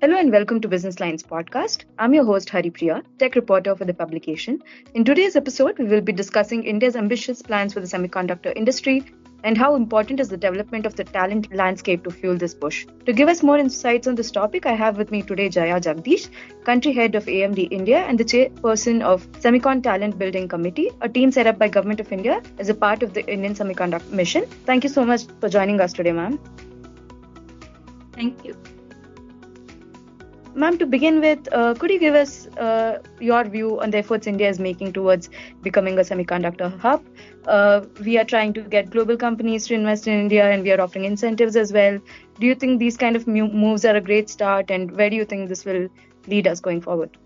Hello and welcome to businessline's podcast. I'm your host Haripriya, tech reporter for the publication. In today's episode, we will be discussing India's ambitious plans for the semiconductor industry and how important is the development of the talent landscape to fuel this push. To give us more insights on this topic, I have with me today Jaya Jagadish, country head of AMD India and the chairperson of Semicon Talent Building Committee, a team set up by Government of India as a part of the Indian Semiconductor Mission. Thank you so much for joining us today, ma'am. Thank you. Ma'am, to begin with, uh, could you give us uh, your view on the efforts India is making towards becoming a semiconductor hub? Uh, we are trying to get global companies to invest in India and we are offering incentives as well. Do you think these kind of moves are a great start and where do you think this will lead us going forward?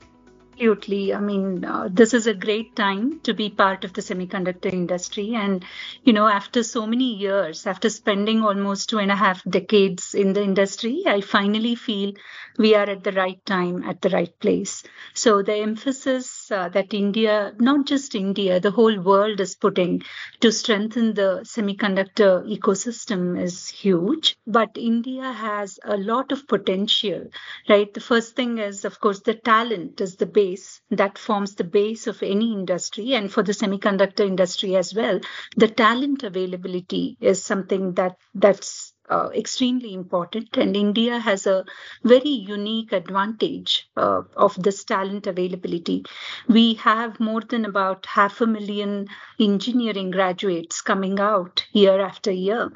Absolutely. I mean, uh, this is a great time to be part of the semiconductor industry. And, you know, after so many years, after spending almost two and a half decades in the industry, I finally feel we are at the right time, at the right place. So the emphasis uh, that India, not just India, the whole world is putting to strengthen the semiconductor ecosystem is huge. But India has a lot of potential, right? The first thing is, of course, the talent is the base that forms the base of any industry. And for the semiconductor industry as well, the talent availability is something that that's uh, extremely important. And India has a very unique advantage uh, of this talent availability. We have more than about half a million engineering graduates coming out year after year.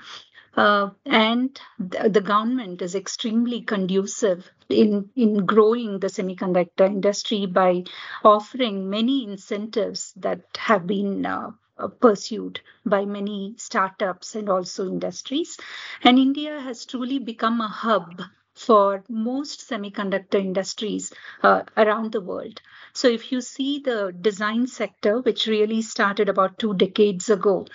Uh, and th- the government is extremely conducive in, in growing the semiconductor industry by offering many incentives that have been uh, uh, pursued by many startups and also industries. And India has truly become a hub for most semiconductor industries uh, around the world. So, if you see the design sector, which really started about two decades ago,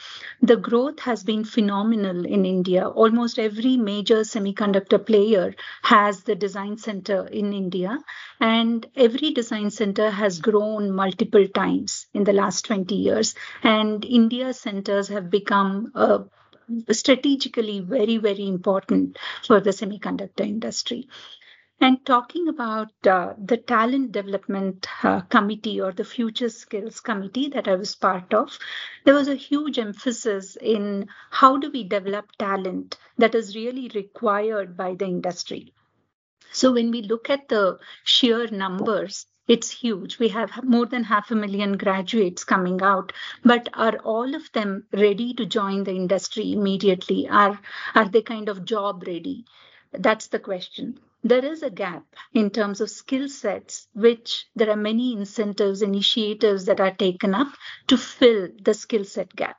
the growth has been phenomenal in India. Almost every major semiconductor player has the design center in India, and every design center has grown multiple times in the last 20 years. And India centers have become a strategically very, very important for the semiconductor industry. And talking about uh, the talent development uh, committee or the future skills committee that I was part of, there was a huge emphasis in how do we develop talent that is really required by the industry. So when we look at the sheer numbers, it's huge. We have more than half a million graduates coming out, but are all of them ready to join the industry immediately? Are are they kind of job ready? That's the question. There is a gap in terms of skill sets, which there are many incentives, initiatives that are taken up to fill the skill set gap.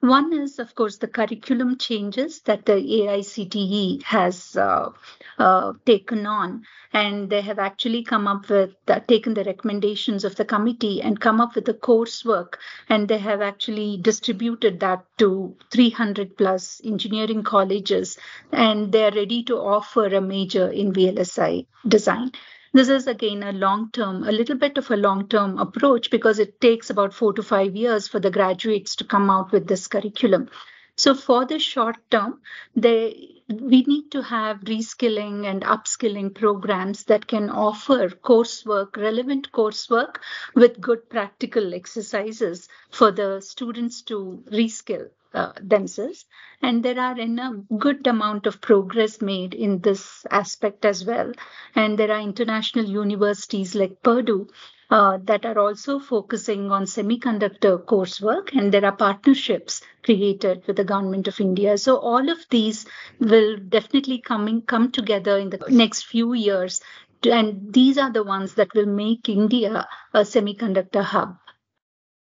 One is, of course, the curriculum changes that the AICTE has uh, uh, taken on, and they have actually come up with uh, taken the recommendations of the committee and come up with the coursework, and they have actually distributed that to 300 plus engineering colleges, and they are ready to offer a major in VLSI design. This is again a long term, a little bit of a long term approach because it takes about four to five years for the graduates to come out with this curriculum. So for the short term, they we need to have reskilling and upskilling programs that can offer coursework, relevant coursework with good practical exercises for the students to reskill uh, themselves. And there are a good amount of progress made in this aspect as well. And there are international universities like Purdue uh, that are also focusing on semiconductor coursework, and there are partnerships created with the government of India. So all of these will definitely coming come together in the next few years, and these are the ones that will make India a semiconductor hub.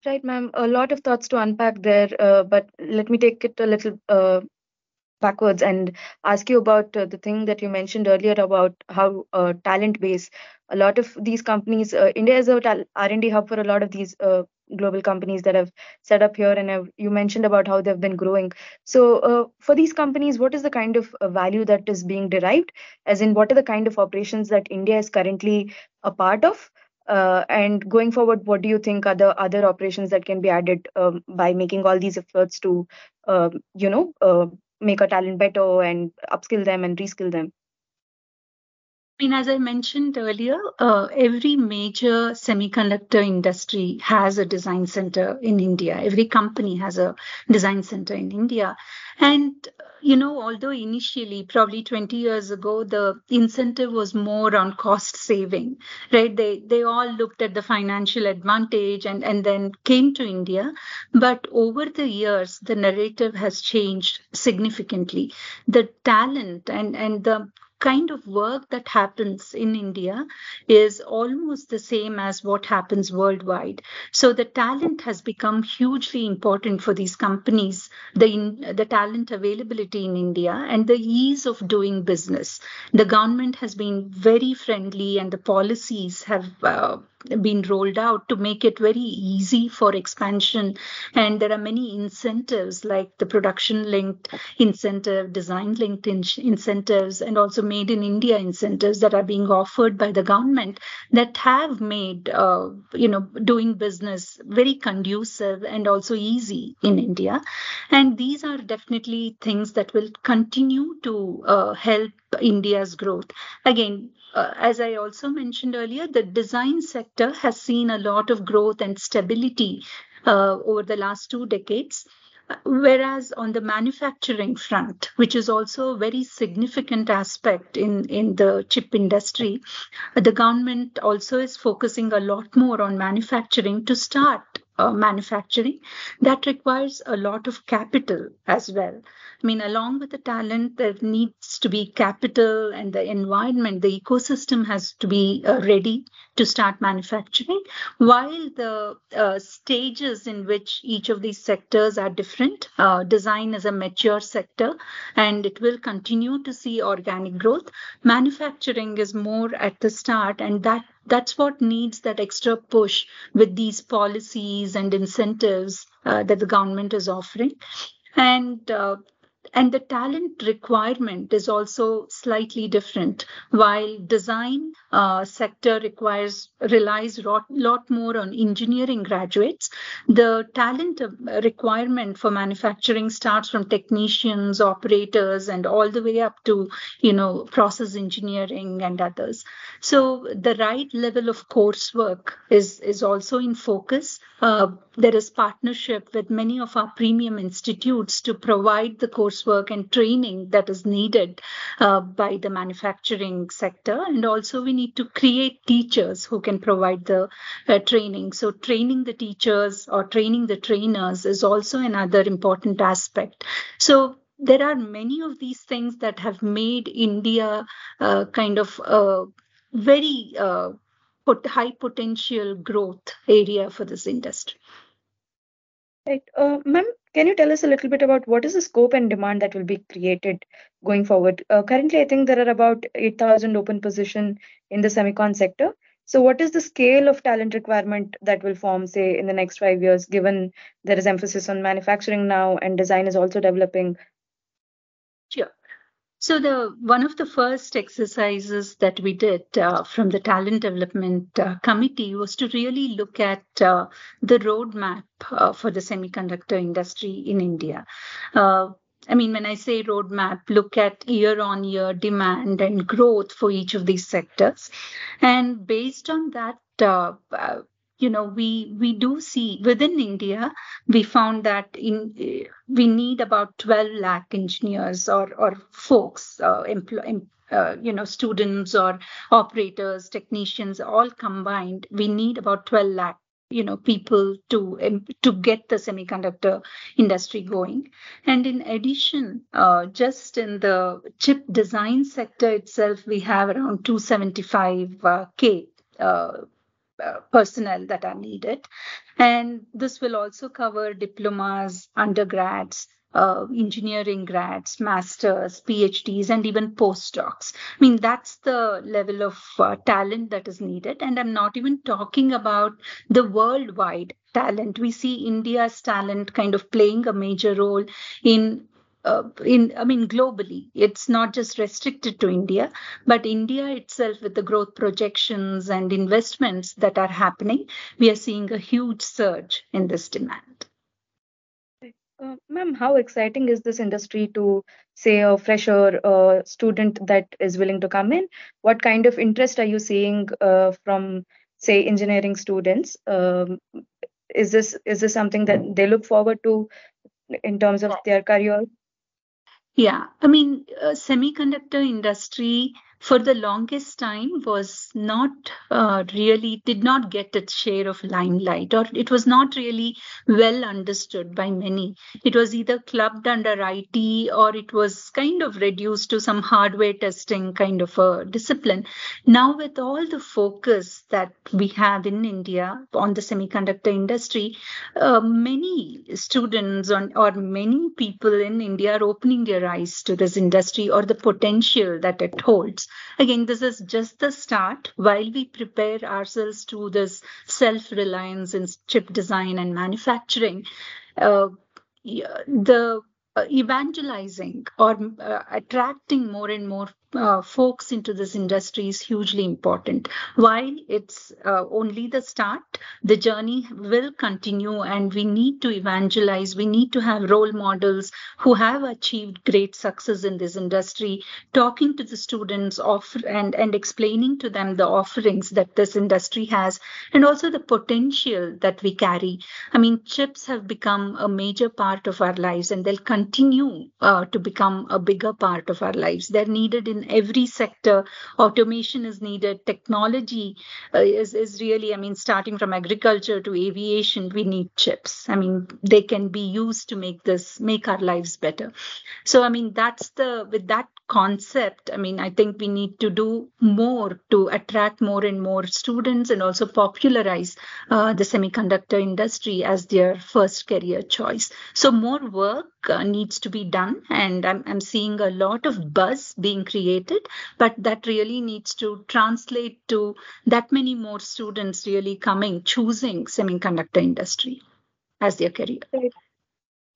Right, ma'am. A lot of thoughts to unpack there, uh, but let me take it a little uh, backwards and ask you about uh, the thing that you mentioned earlier about how uh, talent base. A lot of these companies, uh, India is a R&D hub for a lot of these uh, global companies that have set up here, and have, you mentioned about how they've been growing. So, for these companies, what is the kind of value that is being derived? As in, what are the kind of operations that India is currently a part of? Uh, and going forward, what do you think are the other operations that can be added um, by making all these efforts to, uh, you know, uh, make our talent better and upskill them and reskill them? I mean, as I mentioned earlier, uh, every major semiconductor industry has a design center in India. Every company has a design center in India. And, you know, although initially, probably 20 years ago, the incentive was more on cost saving, right? They, they all looked at the financial advantage and, and then came to India. But over the years, the narrative has changed significantly. The talent and, and the kind of work that happens in India is almost the same as what happens worldwide. So the talent has become hugely important for these companies, the, the talent availability in India and the ease of doing business. The government has been very friendly and the policies have uh, been rolled out to make it very easy for expansion. And there are many incentives like the production linked incentive, design linked in- incentives, and also made in India incentives that are being offered by the government that have made, uh, you know, doing business very conducive and also easy in India. And these are definitely things that will continue to uh, help India's growth. Again, uh, as I also mentioned earlier, the design sector has seen a lot of growth and stability uh, over the last two decades. Whereas on the manufacturing front, which is also a very significant aspect in, in the chip industry, the government also is focusing a lot more on manufacturing to start uh, manufacturing. That requires a lot of capital as well. I mean, along with the talent, there needs to be capital and the environment, the ecosystem has to be uh, ready to start manufacturing. While the uh, stages in which each of these sectors are different, uh, design is a mature sector and it will continue to see organic growth. Manufacturing is more at the start, and that that's what needs that extra push with these policies and incentives uh, that the government is offering. And uh, and the talent requirement is also slightly different. While design uh, sector requires relies a lot, lot more on engineering graduates the talent requirement for manufacturing starts from technicians operators and all the way up to you know process engineering and others. So the right level of coursework is is also in focus. Uh, there is partnership with many of our premium institutes to provide the coursework and training that is needed uh, by the manufacturing sector. And also, we need to create teachers who can provide the uh, training. So, training the teachers or training the trainers is also another important aspect. So, there are many of these things that have made India uh, kind of a very uh, high potential growth area for this industry. Right. Uh, ma'am, can you tell us a little bit about what is the scope and demand that will be created going forward? Uh, currently, I think there are about 8,000 open position in the semicon sector. So, what is the scale of talent requirement that will form, say, in the next five years, given there is emphasis on manufacturing now and design is also developing? Sure. So the one of the first exercises that we did uh, from the talent development uh, committee was to really look at uh, the roadmap uh, for the semiconductor industry in India. Uh, I mean, when I say roadmap, look at year on year demand and growth for each of these sectors. And based on that, uh, you know we we do see within india we found that in we need about 12 lakh engineers or or folks uh, uh, you know students or operators technicians all combined we need about 12 lakh you know people to to get the semiconductor industry going. And in addition uh, just in the chip design sector itself we have around 275k uh, uh, personnel that are needed. And this will also cover diplomas, undergrads, uh, engineering grads, masters, PhDs, and even postdocs. I mean, that's the level of uh, talent that is needed. And I'm not even talking about the worldwide talent. We see India's talent kind of playing a major role in uh, in i mean globally it's not just restricted to india but india itself with the growth projections and investments that are happening we are seeing a huge surge in this demand Uh, ma'am, how exciting is this industry to say a fresher uh, student that is willing to come in? What kind of interest are you seeing uh, from, say, engineering students? Um, is this is this something that they look forward to in terms of their career? Yeah, I mean, uh, semiconductor industry for the longest time was not uh, really did not get its share of limelight or it was not really well understood by many. It was either clubbed under it or it was kind of reduced to some hardware testing kind of a discipline. Now with all the focus that we have in india on the semiconductor industry uh, many students on, or many people in india are opening their eyes to this industry or the potential that it holds Again, this is just the start while we prepare ourselves to this self reliance in chip design and manufacturing. Uh, the uh, evangelizing or uh, attracting more and more uh, folks into this industry is hugely important. While it's uh, only the start, the journey will continue, and we need to evangelize. We need to have role models who have achieved great success in this industry, talking to the students offer, and, and explaining to them the offerings that this industry has and also the potential that we carry. I mean, chips have become a major part of our lives, and they'll continue uh, to become a bigger part of our lives. They're needed in every sector. Automation is needed. Technology uh, is, is really, I mean, starting from agriculture to aviation, we need chips. I mean, they can be used to make this, make our lives better. So, I mean, that's the, with that concept, I mean, I think we need to do more to attract more and more students and also popularize uh, the semiconductor industry as their first career choice. So, more work uh, needs to be done, and I'm, I'm seeing a lot of buzz being created, but that really needs to translate to that many more students really coming, choosing semiconductor industry as their career. Right.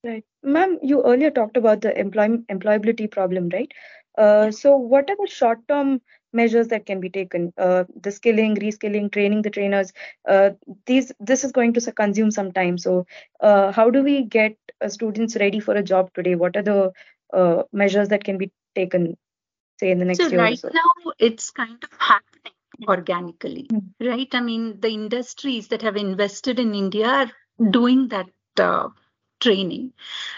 Right. Ma'am, you earlier talked about the employ- employability problem, right? Uh, so, what are the short term measures that can be taken? Uh, the skilling, reskilling, training the trainers. Uh, these this is going to consume some time. So, uh, how do we get uh, students ready for a job today? What are the uh, measures that can be taken, say, in the next so year? right so? now, it's kind of happening organically, mm-hmm. right? I mean, the industries that have invested in India are doing that training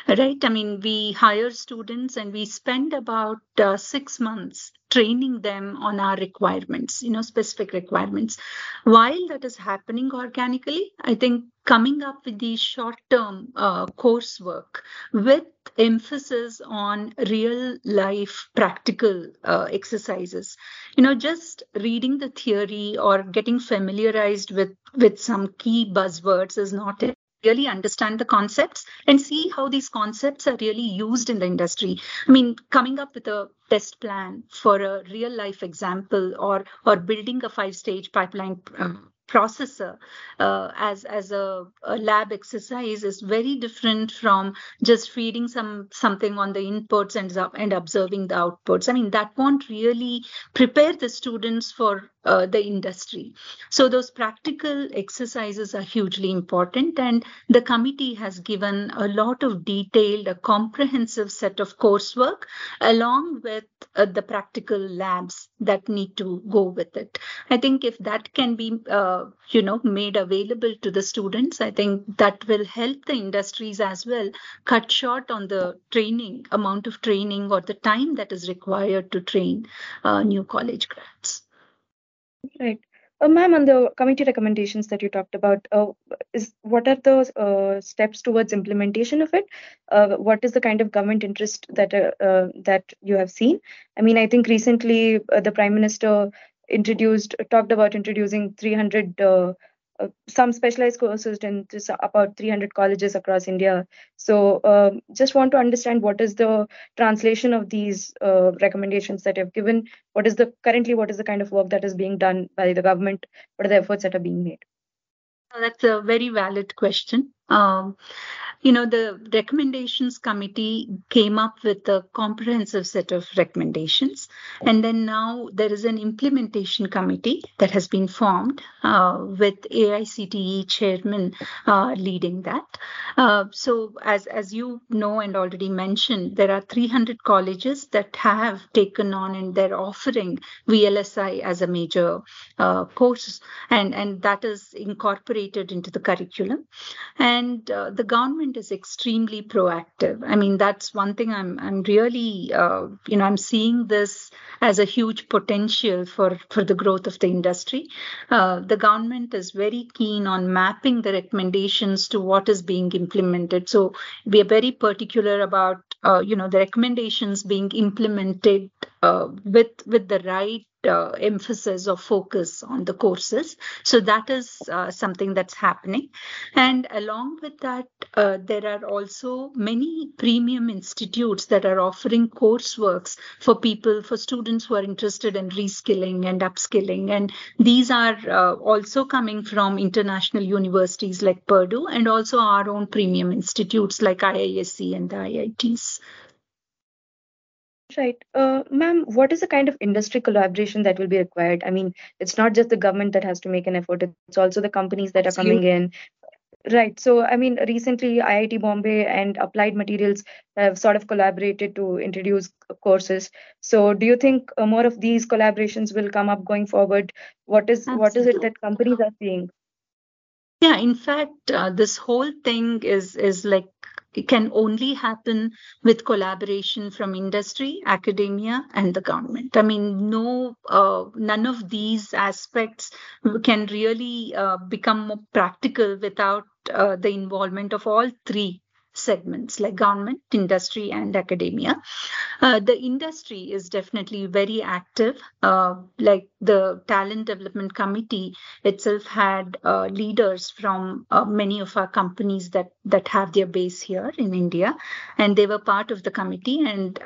right? I mean we hire students and we spend about uh, 6 months training them on our requirements you know specific requirements. While that is happening organically i think coming up with these short term uh, coursework with emphasis on real life practical uh, exercises you know just reading the theory or getting familiarized with with some key buzzwords is not really understand the concepts and see how these concepts are really used in the industry. I mean, coming up with a test plan for a real life example or or building a five stage pipeline uh, processor uh, as as a, a, lab exercise is very different from just feeding some something on the inputs and and observing the outputs i mean that won't really prepare the students for uh, the industry. So those practical exercises are hugely important and the committee has given a lot of detailed a comprehensive set of coursework along with uh, the practical labs that need to go with it. I think if that can be uh, you know made available to the students i think that will help the industries as well cut short on the training amount of training or the time that is required to train uh, new college grads right uh, ma'am, on the committee recommendations that you talked about, uh, is what are the uh, steps towards implementation of it? Uh, what is the kind of government interest that uh, uh, that you have seen? I mean, I think recently the prime minister introduced talked about introducing 300 uh, some specialized courses in about 300 colleges across India. So, um, just want to understand what is the translation of these uh, recommendations that you've given. What is the currently what is the kind of work that is being done by the government? What are the efforts that are being made? That's a very valid question. Um, you know, the recommendations committee came up with a comprehensive set of recommendations. And then now there is an implementation committee that has been formed uh, with AICTE chairman uh, leading that. Uh, so as, as you know and already mentioned, there are 300 colleges that have taken on and they're offering VLSI as a major uh, course. And, and that is incorporated into the curriculum. And uh, the government is extremely proactive. I mean, that's one thing I'm I'm really uh, you know I'm seeing this as a huge potential for for the growth of the industry. Uh, the government is very keen on mapping the recommendations to what is being implemented. So we are very particular about uh, you know the recommendations being implemented uh, with with the right uh, emphasis or focus on the courses. So that is uh, something that's happening. And along with that, uh, there are also many premium institutes that are offering courseworks for people, for students who are interested in reskilling and upskilling. And these are uh, also coming from international universities like Purdue and also our own premium institutes like IISc and the IITs. Right. Uh, ma'am, what is the kind of industry collaboration that will be required? I mean, it's not just the government that has to make an effort, it's also the companies that are coming in. Right. So, I mean, recently IIT Bombay and Applied Materials have sort of collaborated to introduce courses. So, do you think uh, more of these collaborations will come up going forward? What is what is it that companies are seeing? Yeah, in fact, uh, this whole thing is is like can only happen with collaboration from industry, academia, and the government. I mean, no, uh, none of these aspects can really uh, become practical without uh, the involvement of all three segments like government, industry, and academia. Uh, the industry is definitely very active. Uh, like the Talent Development Committee itself had uh, leaders from uh, many of our companies that, that have their base here in India, and they were part of the committee. And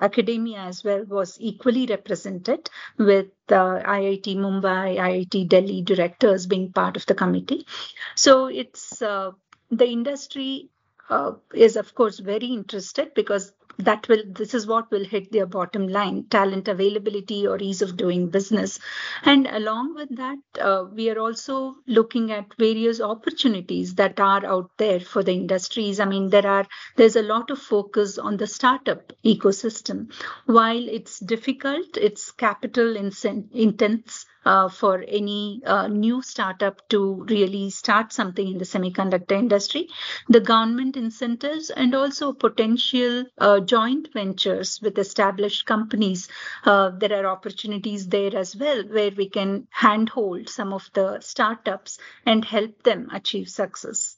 academia as well was equally represented with uh, IIT Mumbai, IIT Delhi directors being part of the committee. So it's uh, the industry uh, is of course very interested because that will this is what will hit their bottom line talent availability or ease of doing business. And along with that uh, we are also looking at various opportunities that are out there for the industries. I mean there are there's a lot of focus on the startup ecosystem. While it's difficult it's capital intense uh, for any uh, new startup to really start something in the semiconductor industry, the government incentives, and also potential uh, joint ventures with established companies. Uh, there are opportunities there as well where we can handhold some of the startups and help them achieve success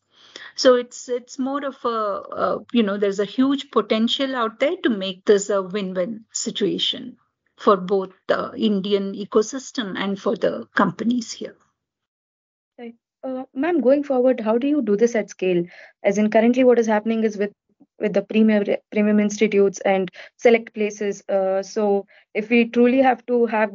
so it's it's more of a, a, you know there's a huge potential out there to make this a win-win situation for both the Indian ecosystem and for the companies here. Right. Uh, ma'am, going forward, how do you do this at scale? As in, currently, what is happening is with with the premium premium institutes and select places. Uh, so, if we truly have to have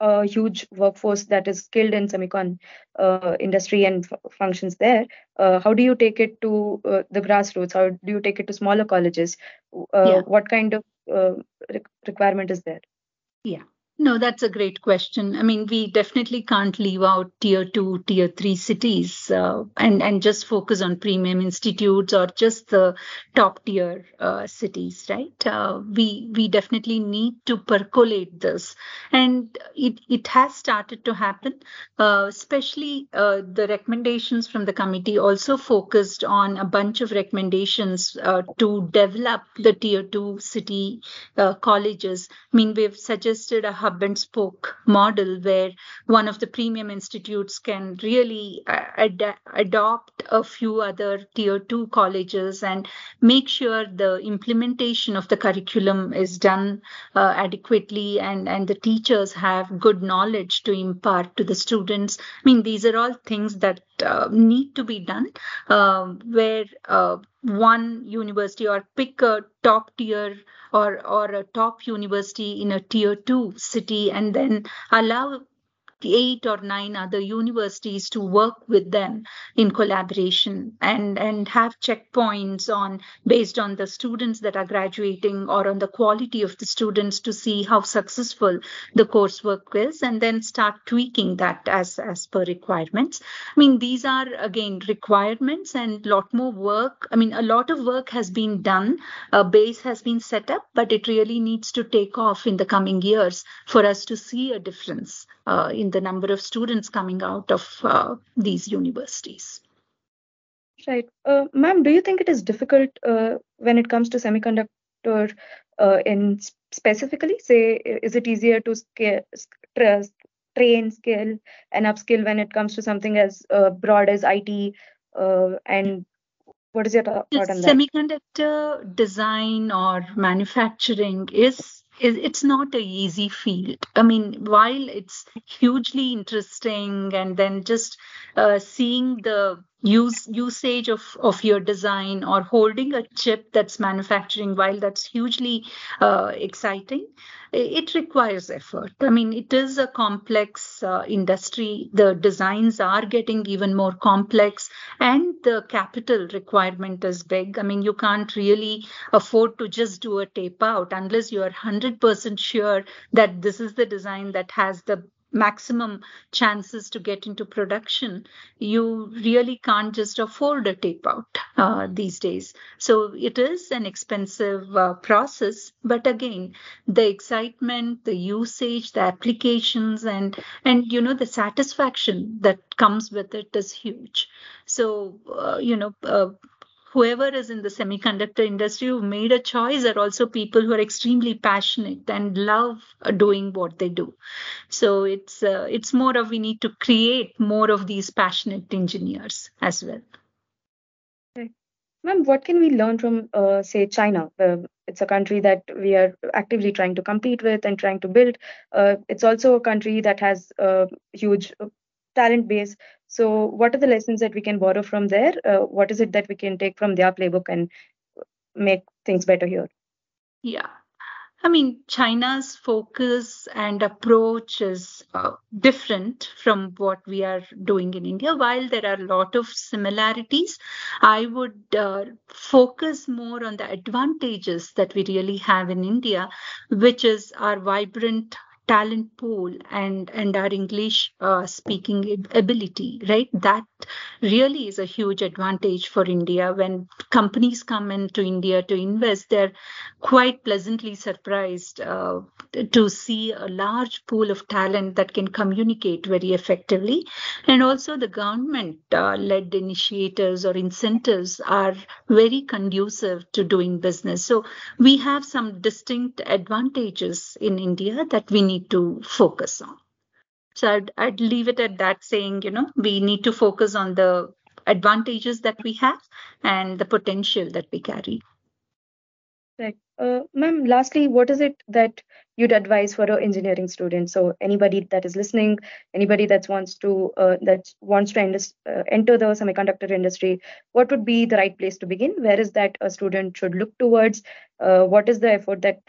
a huge workforce that is skilled in semicon uh, industry and f- functions there, uh, how do you take it to uh, the grassroots? How do you take it to smaller colleges? Uh, yeah. What kind of uh, re- requirement is there? Yeah. No, that's a great question. I mean, we definitely can't leave out tier two, tier three cities uh, and and just focus on premium institutes or just the top tier uh, cities, right? Uh, we we definitely need to percolate this, and it it has started to happen. Uh, especially uh, the recommendations from the committee also focused on a bunch of recommendations uh, to develop the tier two city colleges. I mean, we've suggested a hub and spoke model where one of the premium institutes can really uh, ad- adopt a few other tier two colleges and make sure the implementation of the curriculum is done uh, adequately and, and the teachers have good knowledge to impart to the students. I mean, these are all things that uh, need to be done uh, where uh, one university or pick a top tier or or a top university in a tier 2 city and then allow eight or nine other universities to work with them in collaboration and and have checkpoints on based on the students that are graduating or on the quality of the students to see how successful the coursework is and then start tweaking that as as per requirements. I mean these are again requirements and a lot more work. I mean a lot of work has been done. A base has been set up but it really needs to take off in the coming years for us to see a difference uh, in the number of students coming out of uh, these universities. Right. Uh, ma'am, do you think it is difficult uh, when it comes to semiconductor uh, in specifically? Say, is it easier to scale, train, scale, and upskill when it comes to something as uh, broad as IT? and what is your thought on that? Semiconductor design or manufacturing is it's not a easy field. I mean while it's hugely interesting and then just uh, seeing the use usage of of your design or holding a chip that's manufacturing while that's hugely uh, exciting it requires effort. I mean it is a complex uh, industry. The designs are getting even more complex and the capital requirement is big. I mean you can't really afford to just do a tape out unless you are 100% sure that this is the design that has the maximum chances to get into production, you really can't just afford a tape out uh, these days. So it is an expensive uh, process, but again, the excitement, the usage, the applications, and and you know the satisfaction that comes with it is huge. So uh, you know uh, whoever is in the semiconductor industry who made a choice are also people who are extremely passionate and love doing what they do. So it's uh, it's more of we need to create more of these passionate engineers as well. Ma'am what can we learn from uh, say china? Uh, it's a country that we are actively trying to compete with and trying to build. Uh, it's also a country that has a huge talent base so, what are the lessons that we can borrow from there? Uh, what is it that we can take from their playbook and make things better here? Yeah. I mean, China's focus and approach is uh, different from what we are doing in India. While there are a lot of similarities, I would uh, focus more on the advantages that we really have in India, which is our vibrant talent pool and and our english uh, speaking ability right? That really is a huge advantage for india. When companies come into india to invest they're quite pleasantly surprised uh, to see a large pool of talent that can communicate very effectively. And also the government uh, led initiatives or incentives are very conducive to doing business. So we have some distinct advantages in india that we need to focus on. So I'd, I'd leave it at that, saying, you know, we need to focus on the advantages that we have and the potential that we carry. Right. Uh, ma'am, lastly, what is it that you'd advise for an engineering student? So anybody that is listening, anybody that wants to uh, that wants to uh, enter the semiconductor industry, what would be the right place to begin? Where is that a student should look towards? Uh, what is the effort that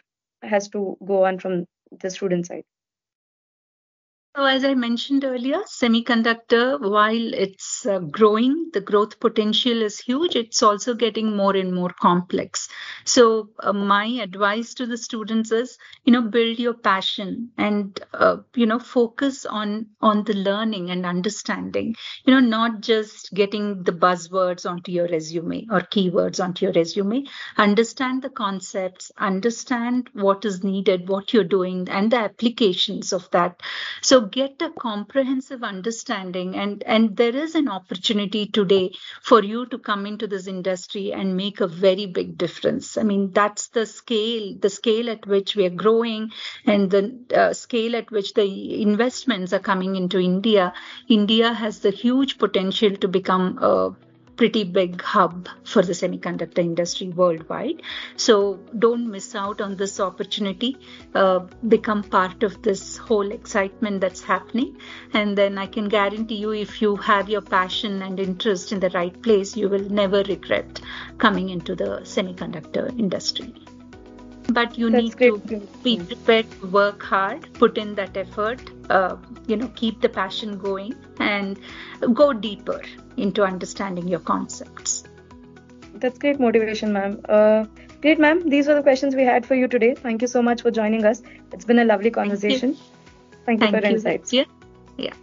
has to go on from the student side? So, as I mentioned earlier, semiconductor, while it's uh, growing, the growth potential is huge. It's also getting more and more complex. So, uh, my advice to the students is, you know, build your passion and, uh, you know, focus on on the learning and understanding. You know, not just getting the buzzwords onto your resume or keywords onto your resume. Understand the concepts, understand what is needed, what you're doing, and the applications of that. So get a comprehensive understanding and and there is an opportunity today for you to come into this industry and make a very big difference. I mean that's the scale the scale at which we are growing and the uh, scale at which the investments are coming into india. India has the huge potential to become a pretty big hub for the semiconductor industry worldwide. So don't miss out on this opportunity. Uh, become part of this whole excitement that's happening. And then I can guarantee you, if you have your passion and interest in the right place, you will never regret coming into the semiconductor industry. But you That's need great. to be prepared to work hard, put in that effort, uh, you know, keep the passion going, and go deeper into understanding your concepts. That's great motivation, ma'am. Uh, great, ma'am. These were the questions we had for you today. Thank you so much for joining us. It's been a lovely conversation. Thank you, Thank for your you. insights. Yeah. Yeah.